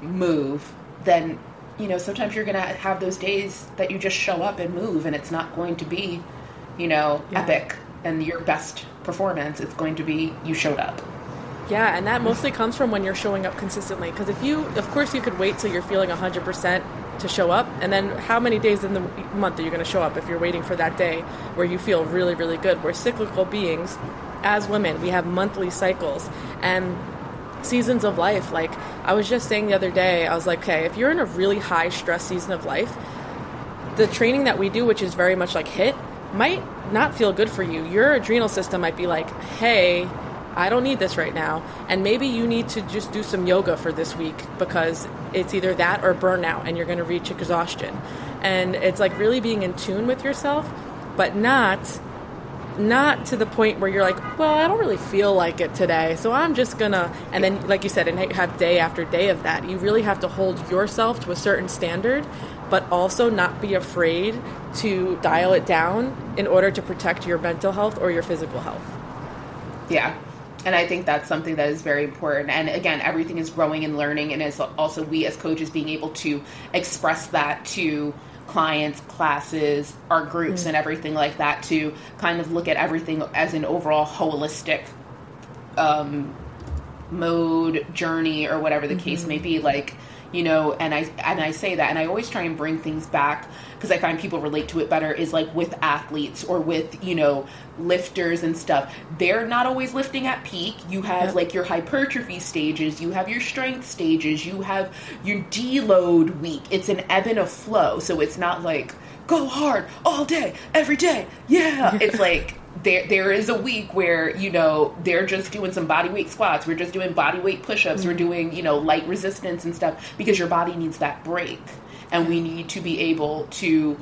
and move then you know sometimes you're gonna have those days that you just show up and move and it's not going to be you know Yeah. epic and your best performance it's going to be you showed up Yeah, and that mostly comes from when you're showing up consistently. Because if you, of course, you could wait till you're feeling 100% to show up, and then how many days in the month are you going to show up if you're waiting for that day where you feel really, really good? We're cyclical beings. As women, we have monthly cycles and seasons of life. Like, I was just saying the other day, I was like, okay, if you're in a really high stress season of life, the training that we do, which is very much like HIIT, might not feel good for you. Your adrenal system might be like, hey, I don't need this right now. And maybe you need to just do some yoga for this week because it's either that or burnout and you're going to reach exhaustion. And it's like really being in tune with yourself, but not not to the point where you're like, well, I don't really feel like it today, so I'm just gonna. And then, like you said, and have day after day of that. You really have to hold yourself to a certain standard, but also not be afraid to dial it down in order to protect your mental health or your physical health. Yeah. And I think that's something that is very important. And again, everything is growing and learning. And it's also we as coaches being able to express that to clients, classes, our groups, and everything like that to kind of look at everything as an overall holistic um, mode, journey, or whatever the case may be. Like, you know, and I and I say that, and I always try and bring things back because I find people relate to it better. Is like with athletes or with you know lifters and stuff. They're not always lifting at peak. You have like your hypertrophy stages. You have your strength stages. You have your deload week. It's an ebb and a flow. So it's not like go hard all day, every day. Yeah, it's like there there is a week where you know they're just doing some body weight squats we're just doing body weight push-ups we're mm. doing you know light resistance and stuff because your body needs that break and we need to be able to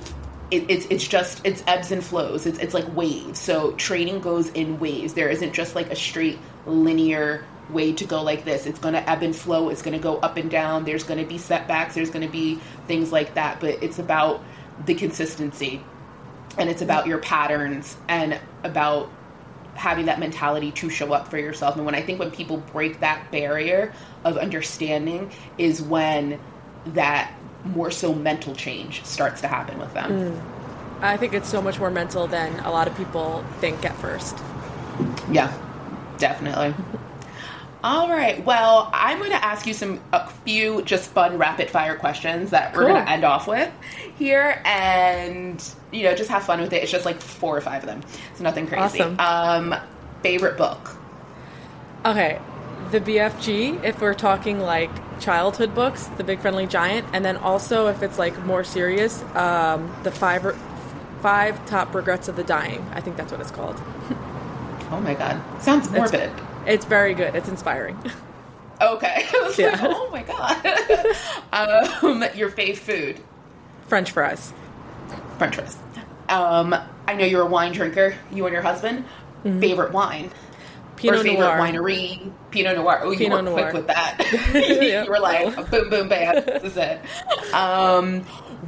it, it's it's just it's ebbs and flows. It's it's like waves. So training goes in waves. There isn't just like a straight linear way to go like this. It's going to ebb and flow. It's going to go up and down. There's going to be setbacks. There's going to be things like that. But it's about the consistency. And it's about your patterns and about having that mentality to show up for yourself. And when i think when people break that barrier of understanding is when that more so mental change starts to happen with them. I think it's so much more mental than a lot of people think at first. yeah definitely. All right well i'm going to ask you some a few just fun rapid fire questions that we're going to end off with here and you know just have fun with it. It's just like four or five of them it's nothing crazy. Awesome. um favorite book? Okay, the BFG, if we're talking like childhood books, The Big Friendly Giant, and then also if it's like more serious, um, the five five top regrets of the dying. I think that's what it's called. Oh my god, sounds morbid. It's very good. It's inspiring. Okay, was like, Yeah. oh my god. um, your fave food, French fries. French fries. Um, I know you're a wine drinker. You and your husband. Favorite wine Mm-hmm. Pinot or favorite Noir. winery? Pinot Noir. Oh, you Pinot were Noir. quick with that. You were like, boom, boom, bam. This is it. Um,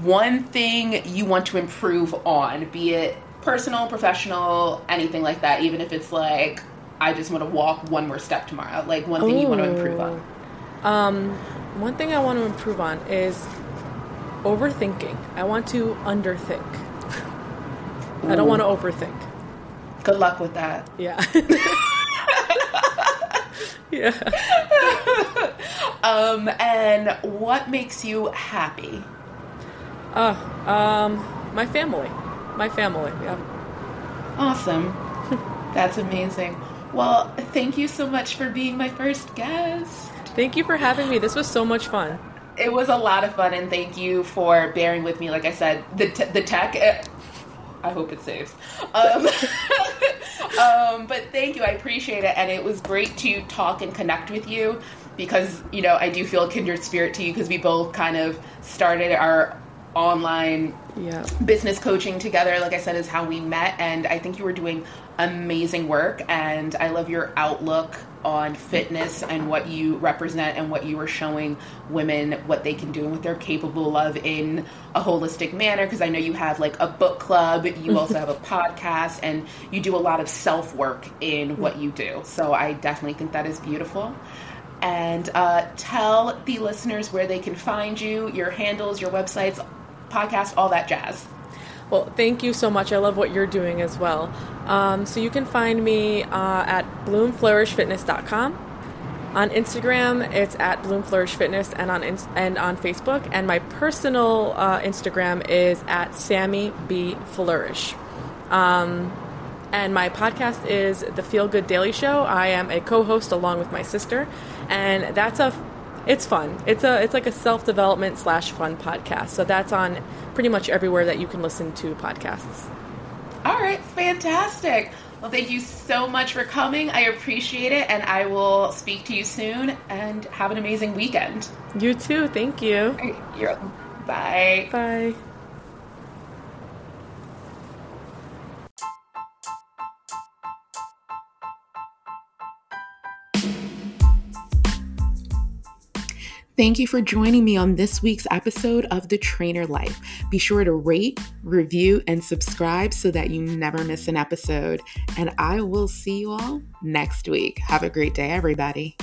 one thing you want to improve on, be it personal, professional, anything like that. Even if it's like, I just want to walk one more step tomorrow. Like one thing you want to improve on. Um, one thing I want to improve on is overthinking. I want to underthink. I don't want to overthink. Good luck with that. Yeah. yeah. um, and what makes you happy? Uh, um, my family. My family. Yeah. Awesome. That's amazing. Well, thank you so much for being my first guest. Thank you for having me. This was so much fun. It was a lot of fun, and thank you for bearing with me. Like I said, the t- the tech. I hope it saves. Um, um, but thank you. I appreciate it, and it was great to talk and connect with you because you know I do feel a kindred spirit to you because we both kind of started our online Yeah. business coaching together like i said is how we met and i think you were doing amazing work and i love your outlook on fitness and what you represent and what you are showing women what they can do and what they're capable of in a holistic manner. Because i know you have like a book club you also have a podcast and you do a lot of self work in what you do. So i definitely think that is beautiful. And uh, tell the listeners where they can find you your handles your websites podcast all that jazz Well, thank you so much. I love what you're doing as well. Um, so you can find me uh, at bloomflourishfitness.com. On Instagram, it's at bloomflourishfitness, and on and on Facebook. And my personal uh, Instagram is at Sammy B Flourish. Um, and my podcast is the Feel Good Daily Show. I am a co-host along with my sister, and that's a it's fun. It's a it's like a self development slash fun podcast. So that's on pretty much everywhere that you can listen to podcasts. All right, fantastic. Well, thank you so much for coming. I appreciate it, and I will speak to you soon. And have an amazing weekend. You too. Thank you. Right, You're bye. Bye. Thank you for joining me on this week's episode of The Trainer Life. Be sure to rate, review, and subscribe so that you never miss an episode. And I will see you all next week. Have a great day, everybody.